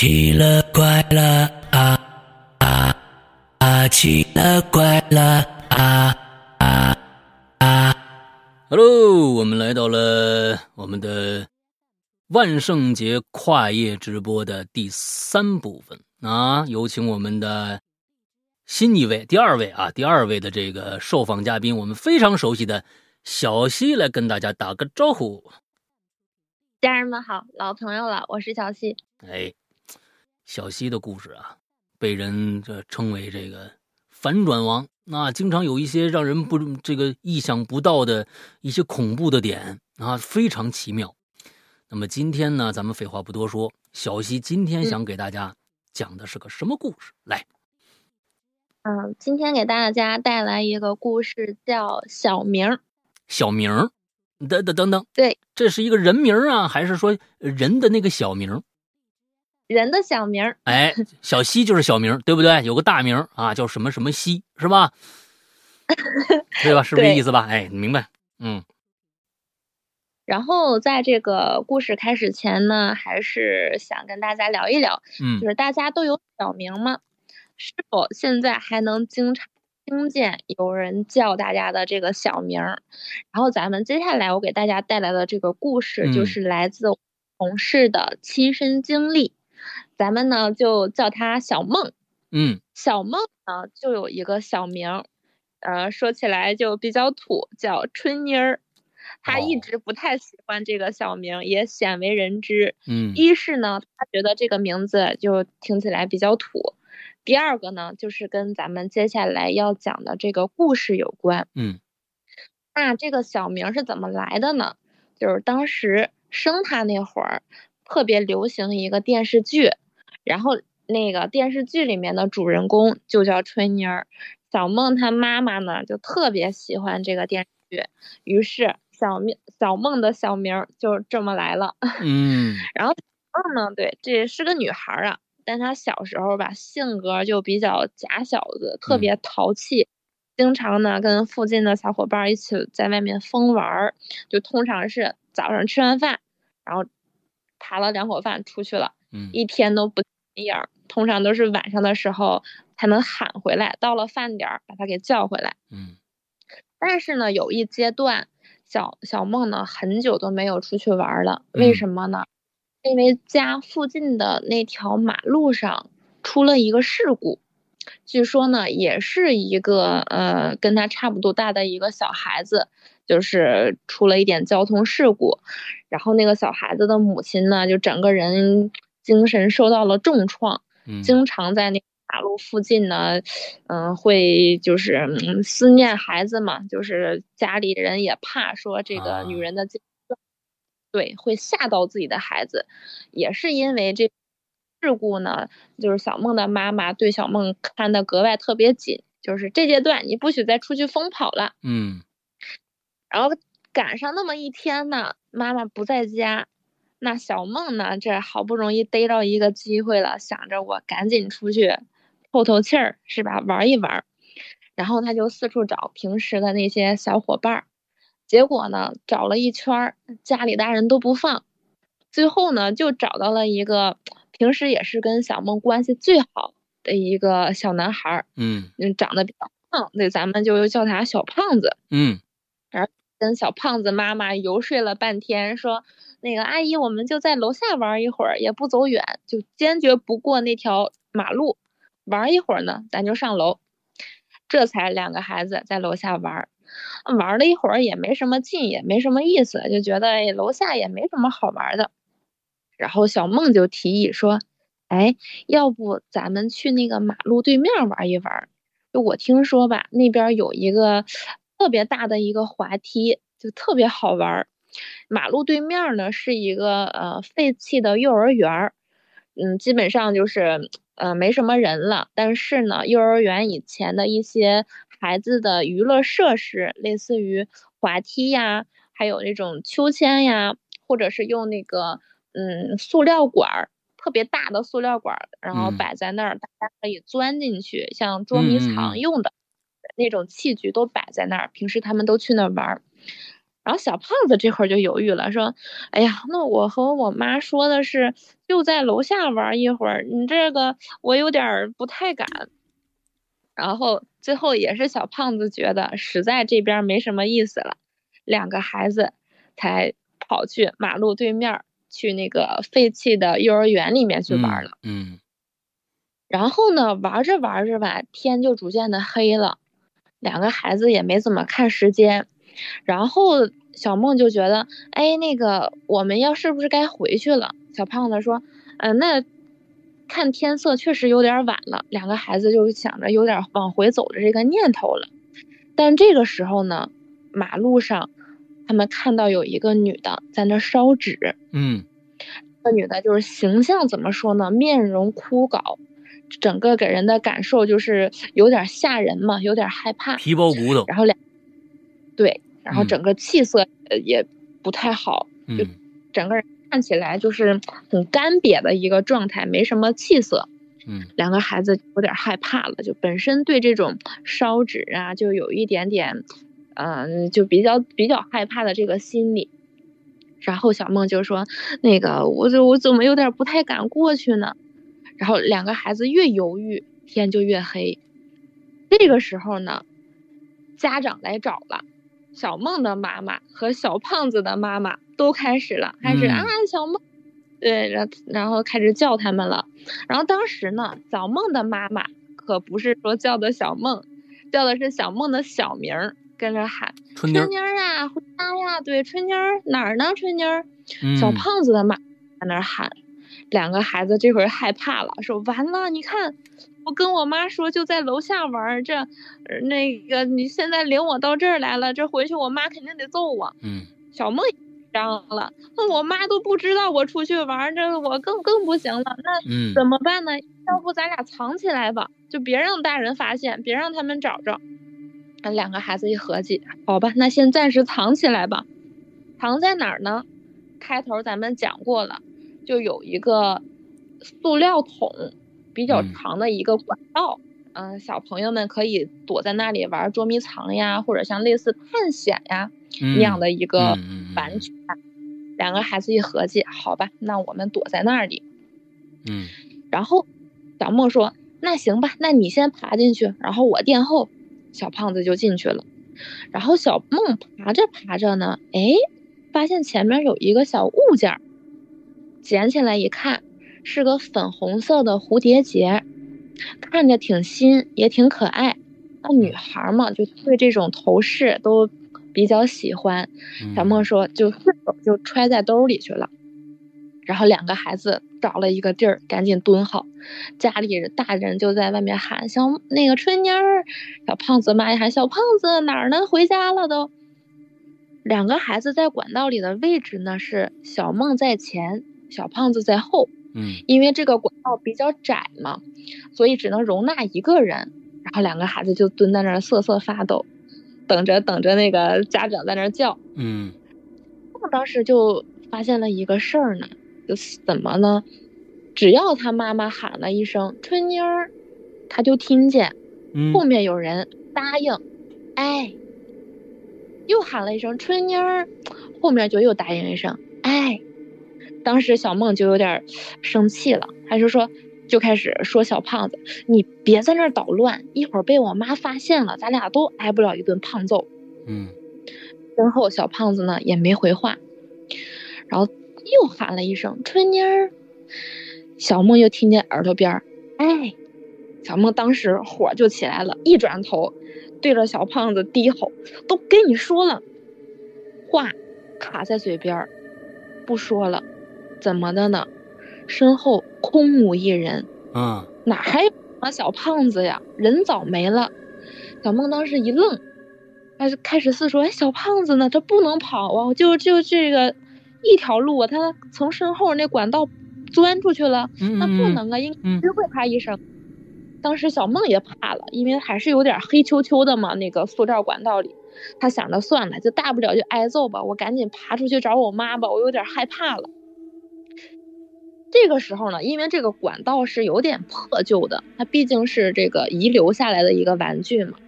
奇了怪了啊啊啊！奇了怪了啊啊啊！Hello，我们来到了我们的万圣节跨夜直播的第三部分啊！有请我们的新一位、第二位啊，第二位的这个受访嘉宾，我们非常熟悉的小西来跟大家打个招呼。家人们好，老朋友了，我是小西。哎。小西的故事啊，被人这称为这个反转王，那经常有一些让人不这个意想不到的一些恐怖的点啊，非常奇妙。那么今天呢，咱们废话不多说，小西今天想给大家讲的是个什么故事？来，嗯，今天给大家带来一个故事，叫小明。小明，等等等等，对，这是一个人名啊，还是说人的那个小名？人的小名 哎，小西就是小名，对不对？有个大名啊，叫什么什么西，是吧？对吧？是不是这意思吧？哎，明白。嗯。然后在这个故事开始前呢，还是想跟大家聊一聊，嗯，就是大家都有小名吗？是否现在还能经常听见有人叫大家的这个小名？然后咱们接下来我给大家带来的这个故事，就是来自同事的亲身经历。咱们呢就叫他小梦，嗯，小梦呢就有一个小名，呃，说起来就比较土，叫春妮儿。他一直不太喜欢这个小名，也鲜为人知。嗯，一是呢，他觉得这个名字就听起来比较土；第二个呢，就是跟咱们接下来要讲的这个故事有关。嗯，那这个小名是怎么来的呢？就是当时生他那会儿，特别流行一个电视剧。然后那个电视剧里面的主人公就叫春妮儿，小梦她妈妈呢就特别喜欢这个电视剧，于是小命小梦的小名就这么来了。嗯，然后梦呢，对，这是个女孩啊，但她小时候吧性格就比较假小子，特别淘气，经常呢跟附近的小伙伴一起在外面疯玩儿，就通常是早上吃完饭，然后扒了两口饭出去了，嗯，一天都不。样，通常都是晚上的时候才能喊回来，到了饭点儿把他给叫回来。嗯，但是呢，有一阶段，小小梦呢很久都没有出去玩了。为什么呢？因为家附近的那条马路上出了一个事故，据说呢也是一个呃跟他差不多大的一个小孩子，就是出了一点交通事故，然后那个小孩子的母亲呢就整个人。精神受到了重创，经常在那马路附近呢，嗯，会就是思念孩子嘛，就是家里人也怕说这个女人的，对，会吓到自己的孩子，也是因为这事故呢，就是小梦的妈妈对小梦看的格外特别紧，就是这阶段你不许再出去疯跑了，嗯，然后赶上那么一天呢，妈妈不在家。那小梦呢？这好不容易逮到一个机会了，想着我赶紧出去透透气儿，是吧？玩一玩。然后他就四处找平时的那些小伙伴儿，结果呢，找了一圈儿，家里大人都不放。最后呢，就找到了一个平时也是跟小梦关系最好的一个小男孩儿。嗯，长得比较胖，那咱们就叫他小胖子。嗯，然后跟小胖子妈妈游说了半天，说。那个阿姨，我们就在楼下玩一会儿，也不走远，就坚决不过那条马路。玩一会儿呢，咱就上楼。这才两个孩子在楼下玩，玩了一会儿也没什么劲，也没什么意思，就觉得楼下也没什么好玩的。然后小梦就提议说：“哎，要不咱们去那个马路对面玩一玩？就我听说吧，那边有一个特别大的一个滑梯，就特别好玩儿。”马路对面呢是一个呃废弃的幼儿园，嗯，基本上就是呃没什么人了。但是呢，幼儿园以前的一些孩子的娱乐设施，类似于滑梯呀，还有那种秋千呀，或者是用那个嗯塑料管儿，特别大的塑料管儿，然后摆在那儿，大家可以钻进去，像捉迷藏用的那种器具都摆在那儿。平时他们都去那儿玩儿。然后小胖子这会儿就犹豫了，说：“哎呀，那我和我妈说的是就在楼下玩一会儿，你这个我有点不太敢。”然后最后也是小胖子觉得实在这边没什么意思了，两个孩子才跑去马路对面去那个废弃的幼儿园里面去玩了。嗯。然后呢，玩着玩着吧，天就逐渐的黑了，两个孩子也没怎么看时间。然后小梦就觉得，哎，那个我们要是不是该回去了？小胖子说，嗯，那看天色确实有点晚了。两个孩子就想着有点往回走的这个念头了。但这个时候呢，马路上他们看到有一个女的在那烧纸。嗯，那女的就是形象怎么说呢？面容枯槁。整个给人的感受就是有点吓人嘛，有点害怕，皮包骨头。然后两，对，然后整个气色也不太好，就整个人看起来就是很干瘪的一个状态，没什么气色。嗯，两个孩子有点害怕了，就本身对这种烧纸啊，就有一点点，嗯，就比较比较害怕的这个心理。然后小梦就说：“那个，我就我怎么有点不太敢过去呢？”然后两个孩子越犹豫，天就越黑。这个时候呢，家长来找了，小梦的妈妈和小胖子的妈妈都开始了，开始啊，小梦，对，然然后开始叫他们了。然后当时呢，小梦的妈妈可不是说叫的小梦，叫的是小梦的小名儿，跟着喊春妮儿啊，回家呀，对，春妮儿哪儿呢？春妮儿，小胖子的妈在那儿喊。两个孩子这会儿害怕了，说完了，你看，我跟我妈说就在楼下玩，这，那个你现在领我到这儿来了，这回去我妈肯定得揍我。嗯，小梦张了，那我妈都不知道我出去玩，这我更更不行了。那怎么办呢？要不咱俩藏起来吧，就别让大人发现，别让他们找着。两个孩子一合计，好吧，那先暂时藏起来吧。藏在哪儿呢？开头咱们讲过了。就有一个塑料桶，比较长的一个管道，嗯，小朋友们可以躲在那里玩捉迷藏呀，或者像类似探险呀那样的一个玩具。两个孩子一合计，好吧，那我们躲在那里。嗯，然后小莫说：“那行吧，那你先爬进去，然后我垫后。”小胖子就进去了。然后小梦爬着爬着呢，哎，发现前面有一个小物件。捡起来一看，是个粉红色的蝴蝶结，看着挺新，也挺可爱。那女孩嘛，就对这种头饰都比较喜欢。小梦说，就顺手就揣在兜里去了。然后两个孩子找了一个地儿，赶紧蹲好。家里大人就在外面喊：“小那个春妮儿，小胖子妈也喊小胖子哪儿呢？回家了都。”两个孩子在管道里的位置呢，是小梦在前。小胖子在后，嗯，因为这个管道比较窄嘛，所以只能容纳一个人。然后两个孩子就蹲在那儿瑟瑟发抖，等着等着那个家长在那儿叫。嗯，我当时就发现了一个事儿呢，就是怎么呢？只要他妈妈喊了一声“春妮儿”，他就听见后面有人答应。哎，又喊了一声“春妮儿”，后面就又答应一声“哎”。当时小梦就有点生气了，还是说就开始说小胖子，你别在那儿捣乱，一会儿被我妈发现了，咱俩都挨不了一顿胖揍。嗯，身后小胖子呢也没回话，然后又喊了一声春妮儿，小梦又听见耳朵边儿，哎，小梦当时火就起来了，一转头对着小胖子低吼，都跟你说了，话卡在嘴边儿，不说了。怎么的呢？身后空无一人，嗯，哪还有小胖子呀？人早没了。小梦当时一愣，开始开始四说：“哎，小胖子呢？他不能跑啊！就就这个一条路啊，他从身后那管道钻出去了，那不能啊！应该会他一声。”当时小梦也怕了，因为还是有点黑黢黢的嘛，那个塑料管道里，他想着算了，就大不了就挨揍吧，我赶紧爬出去找我妈吧，我有点害怕了。这个时候呢，因为这个管道是有点破旧的，它毕竟是这个遗留下来的一个玩具嘛，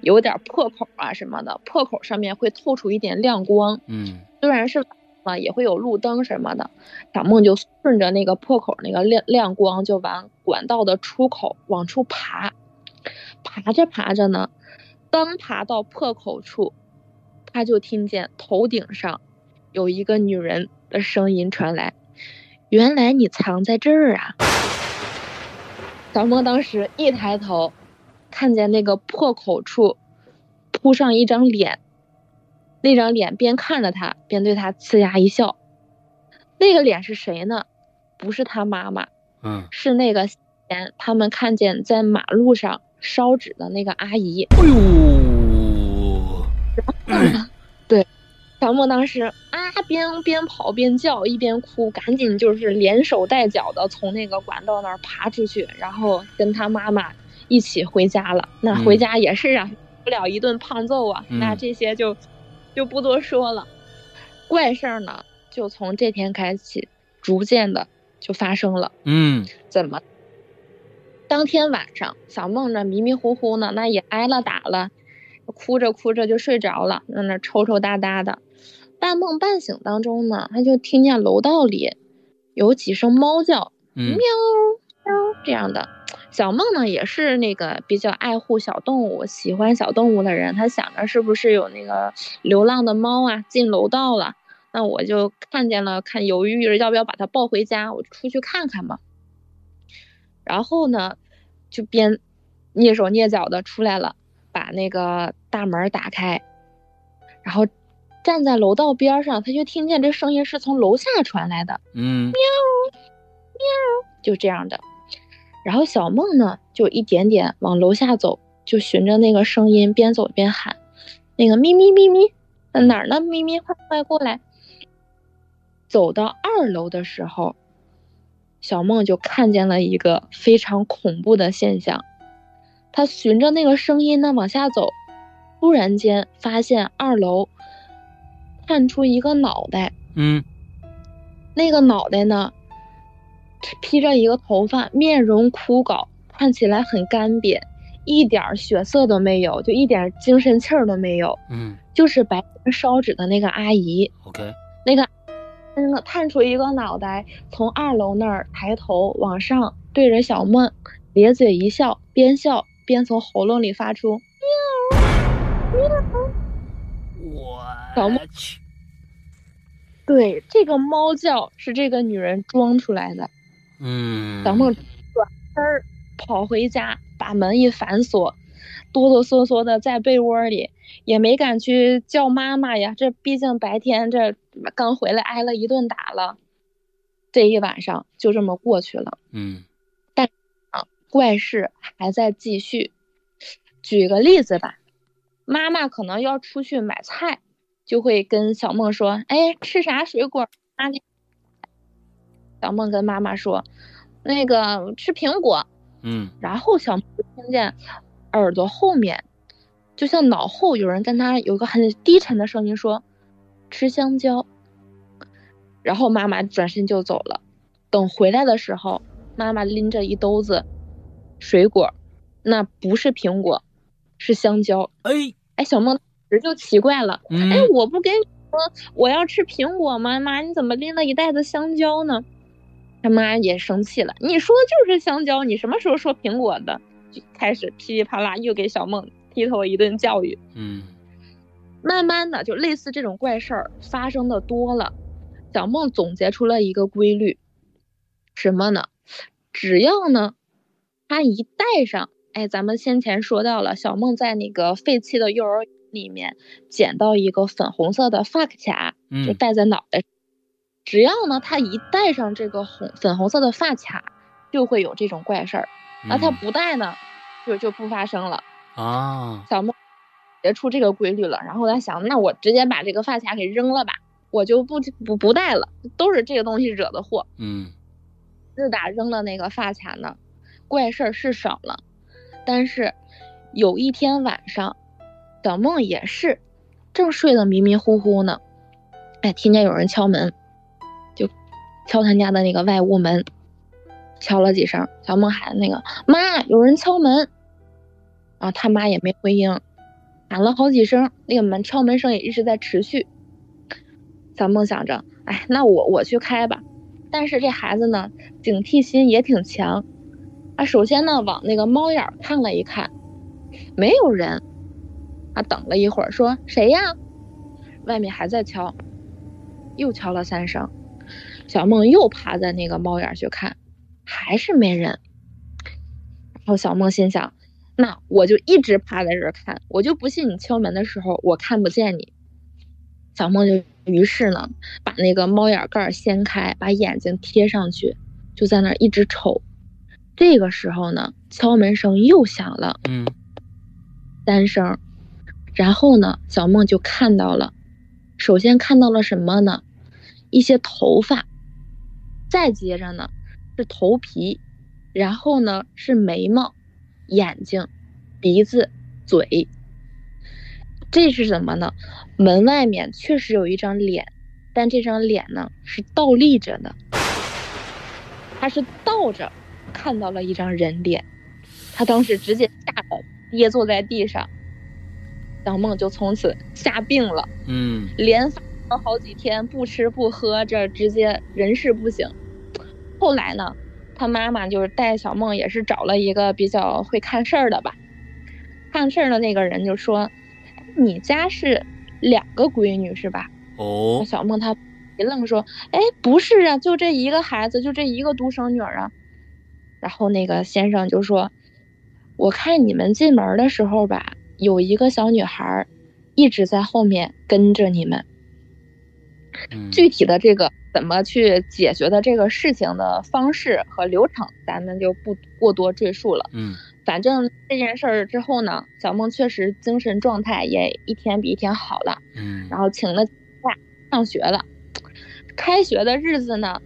有点破口啊什么的，破口上面会透出一点亮光，嗯虽然是啊也会有路灯什么的。小梦就顺着那个破口那个亮亮光就往管道的出口往出爬，爬着爬着呢，刚爬到破口处，他就听见头顶上有一个女人的声音传来：“原来你藏在这儿啊！”小梦当时一抬头，看见那个破口处铺上一张脸，那张脸边看着他边对他呲牙一笑。那个脸是谁呢？不是他妈妈，嗯，是那个前他们看见在马路上烧纸的那个阿姨。哎呦，对，小梦当时啊，边边跑边叫，一边哭，赶紧就是连手带脚的从那个管道那儿爬出去，然后跟他妈妈一起回家了。那回嗯家也是啊，不了一顿胖揍啊。那嗯这些就就不多说了。怪事儿呢，就从这天开始，逐渐的就发生了。嗯怎么？当天晚上，小梦呢迷迷糊糊呢，那也挨了打了，哭着哭着就睡着了，在那抽抽搭搭的。半梦半醒当中呢，他就听见楼道里有几声猫叫，嗯喵喵这样的。小梦呢也是那个比较爱护小动物、喜欢小动物的人，他想着是不是有那个流浪的猫啊进楼道了，那我就看见了，看犹豫着要不要把它抱回家，我就出去看看嘛。然后呢，就边蹑手蹑脚的出来了，把那个大门打开，然后站在楼道边上，他就听见这声音是从楼下传来的，嗯就这样的。然后小梦呢，就一点点往楼下走，就循着那个声音边走边喊：“那个咪咪咪咪，在哪儿呢？咪咪，快快过来！”走到二楼的时候，小梦就看见了一个非常恐怖的现象。她循着那个声音呢往下走，突然间发现二楼探出一个脑袋，嗯。那个脑袋呢，披着一个头发，面容枯槁，看起来很干瘪，一点血色都没有，就一点精神气儿都没有，嗯。就是白天烧纸的那个阿姨，，OK，那个那个探出一个脑袋，从二楼那儿抬头往上，对着小梦咧嘴一笑，边笑边从喉咙里发出小猫去，对这个猫叫是这个女人装出来的。嗯，小梦转身儿跑回家，把门一反锁，哆哆嗦嗦的在被窝里，也没敢去叫妈妈呀。这毕竟白天这刚回来挨了一顿打了，这一晚上就这么过去了。嗯怪事还在继续。举个例子吧，妈妈可能要出去买菜，就会跟小梦说：“哎，吃啥水果？妈给。”小梦跟妈妈说：“那个吃苹果。”嗯然后小梦就听见耳朵后面，就像脑后有人跟他有个很低沉的声音说：“吃香蕉。”然后妈妈转身就走了。等回来的时候，妈妈拎着一兜子水果，那不是苹果，是香蕉。哎哎，小梦当时就奇怪了，嗯哎，我不跟你说我要吃苹果吗？妈，你怎么拎了一袋子香蕉呢？他妈也生气了，你说就是香蕉，你什么时候说苹果的？就开始噼里啪啦又给小梦劈头一顿教育。嗯慢慢的，就类似这种怪事儿发生的多了，小梦总结出了一个规律，什么呢？只要呢，他一带上，哎，咱们先前说到了，小梦在那个废弃的幼儿园里面捡到一个粉红色的发卡，就嗯戴在脑袋上。只要呢，他一戴上这个红粉红色的发卡，就会有这种怪事儿。那他嗯不戴呢，就就不发生了。啊，小梦结出这个规律了，然后他想，那我直接把这个发卡给扔了吧，我就不不不戴了，都是这个东西惹的祸。嗯自打扔了那个发卡呢，怪事儿是少了，但是有一天晚上，小梦也是正睡得迷迷糊糊呢，哎，听见有人敲门，就敲他家的那个外屋门，敲了几声，小梦喊那个妈，有人敲门，啊，他妈也没回应，喊了好几声，那个门敲门声也一直在持续。小梦想着，哎，那我我去开吧。但是这孩子呢，警惕心也挺强。啊，首先呢，往那个猫眼看了一看，没有人。啊，等了一会儿，说谁呀？外面还在敲，又敲了三声。小梦又趴在那个猫眼去看，还是没人。然后小梦心想，那我就一直趴在这儿看，我就不信你敲门的时候我看不见你。小梦就于是呢，把那个猫眼盖掀开，把眼睛贴上去，就在那儿一直瞅。这个时候呢，敲门声又响了，嗯，三声，然后呢，小梦就看到了，首先看到了什么呢？一些头发，再接着呢是头皮，然后呢是眉毛、眼睛、鼻子、嘴。这是什么呢？门外面确实有一张脸，但这张脸呢是倒立着的，他是倒着。看到了一张人脸，他当时直接吓得跌坐在地上，小梦就从此下病了，嗯，连发了好几天，不吃不喝，这直接人事不省。后来呢，他妈妈就是带小梦，也是找了一个比较会看事儿的吧，看事儿的那个人就说：“你家是两个闺女是吧？”哦，小梦她一愣说：“哎，不是啊，就这一个孩子，就这一个独生女啊。”然后那个先生就说：“我看你们进门的时候吧，有一个小女孩一直在后面跟着你们。具体的这个怎么去解决的这个事情的方式和流程，咱们就不过多赘述了。嗯，反正这件事儿之后呢，小梦确实精神状态也一天比一天好了。嗯，然后请了假上学了。开学的日子呢？”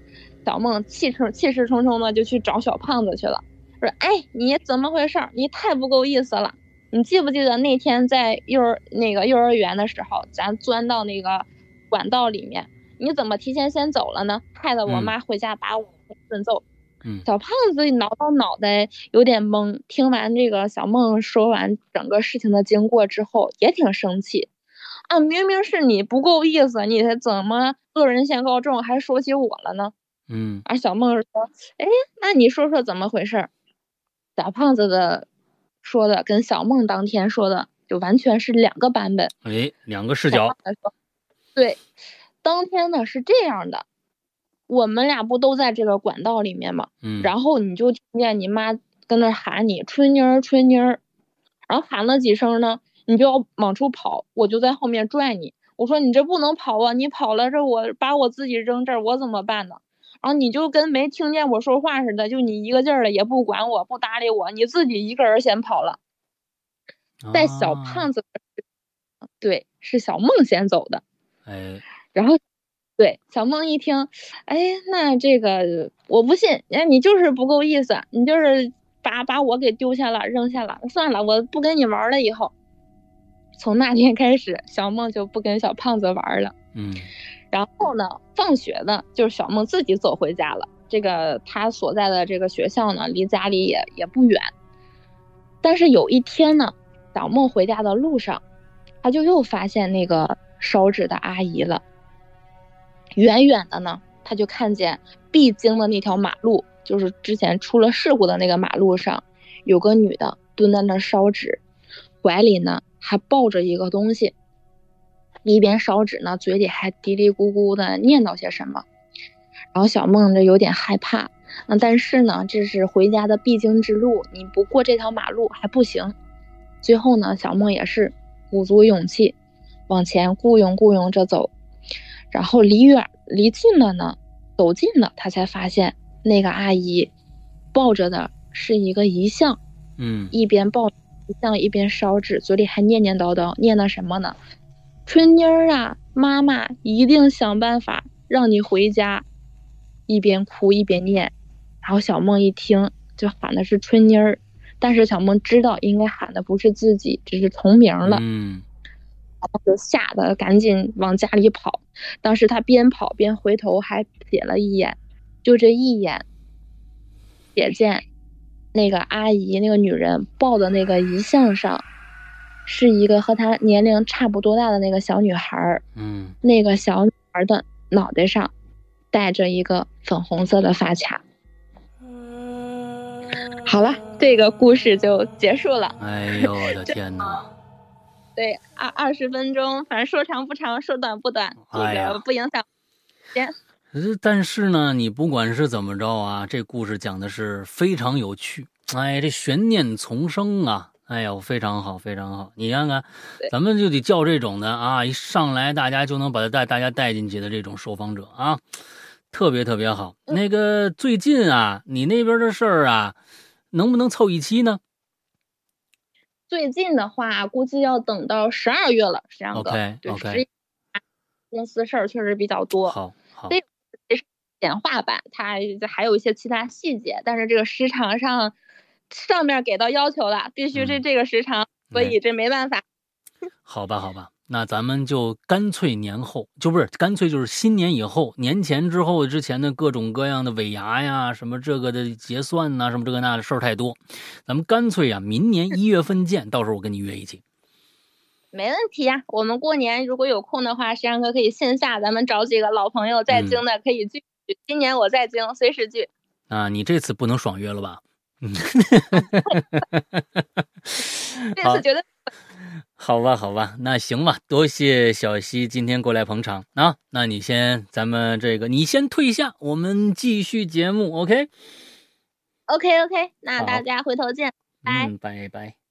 小梦气冲气势冲冲的就去找小胖子去了，说：“哎，你怎么回事？你太不够意思了！你记不记得那天在幼儿那个幼儿园的时候，咱钻到那个管道里面，你怎么提前先走了呢？害得我妈回家把我一顿揍。”嗯，小胖子挠挠脑袋，有点懵。听完这个小梦说完整个事情的经过之后，也挺生气。啊，明明是你不够意思，你怎么恶人先告状，还说起我了呢？嗯，而小梦说：“哎，那你说说怎么回事？”小胖子的说的跟小梦当天说的就完全是两个版本。哎，两个视角。对，当天呢是这样的，我们俩不都在这个管道里面吗？嗯。然后你就听见你妈跟那喊你“春妮儿，春妮儿”，然后喊了几声呢，你就要往出跑，我就在后面拽你。我说：“你这不能跑啊，你跑了这我把我自己扔这儿，我怎么办呢？”然后你就跟没听见我说话似的，就你一个劲儿的也不管我，不搭理我，你自己一个人先跑了。在小胖子，对，是小梦先走的。哎，然后，对小梦一听，哎，那这个我不信，哎，你就是不够意思，你就是把把我给丢下了，扔下了，算了，我不跟你玩了。以后，从那天开始，小梦就不跟小胖子玩了。嗯。然后呢，放学呢，就是小梦自己走回家了。这个他所在的这个学校呢，离家里也也不远。但是有一天呢，小梦回家的路上，他就又发现那个烧纸的阿姨了。远远的呢，他就看见必经的那条马路，就是之前出了事故的那个马路上，有个女的蹲在那烧纸，怀里呢还抱着一个东西。一边烧纸呢，嘴里还嘀嘀咕咕的念叨些什么。然后小梦就有点害怕，嗯，但是呢，这是回家的必经之路，你不过这条马路还不行。最后呢，小梦也是鼓足勇气往前雇佣雇佣着走。然后离远离近了呢，走近了，他才发现那个阿姨抱着的是一个遗像，嗯，一边抱遗像一边烧纸，嘴里还念念叨叨，念叨什么呢？春妮儿啊，妈妈一定想办法让你回家。一边哭一边念，然后小梦一听就喊的是春妮儿，但是小梦知道应该喊的不是自己，只是重名了。嗯，然后就吓得赶紧往家里跑。当时他边跑边回头还瞥了一眼，就这一眼，瞥见那个阿姨那个女人抱的那个遗像上。是一个和他年龄差不多大的那个小女孩儿。嗯那个小女孩的脑袋上戴着一个粉红色的发卡。好了，这个故事就结束了。哎呦我的 天哪！对，二二十分钟，反正说长不长，说短不短，这个不影响时间。呃但是呢，你不管是怎么着啊，这故事讲的是非常有趣，哎，这悬念丛生啊，哎呦，非常好，非常好。你看看，咱们就得叫这种的啊，一上来大家就能把他带大家带进去的这种受访者啊，特别特别好。嗯那个最近啊，你那边的事儿啊，能不能凑一期呢最近的话，估计要等到十二月了，石阳哥。？OK 对 OK，公司事儿确实比较多，好好对简化版它还有一些其他细节，但是这个时长上上面给到要求了，必须是嗯这个时长，所哎以这没办法。好吧，好吧，那咱们就干脆年后，就不是干脆就是新年以后，年前之后之前的各种各样的尾牙呀，什么这个的结算呐、什么这个那的事儿太多，咱们干脆啊，明年一月份见，到时候我跟你约一起。没问题呀、我们过年如果有空的话，石阳哥可以线下咱们找几个老朋友在嗯京的可以聚。今年我在京，随时聚。啊，你这次不能爽约了吧？嗯，这好次觉得好吧，好吧，那行吧，多谢小溪今天过来捧场啊。那你先，咱们这个你先退下，我们继续节目，OK？OK OK。那大家回头见，拜。嗯，拜拜。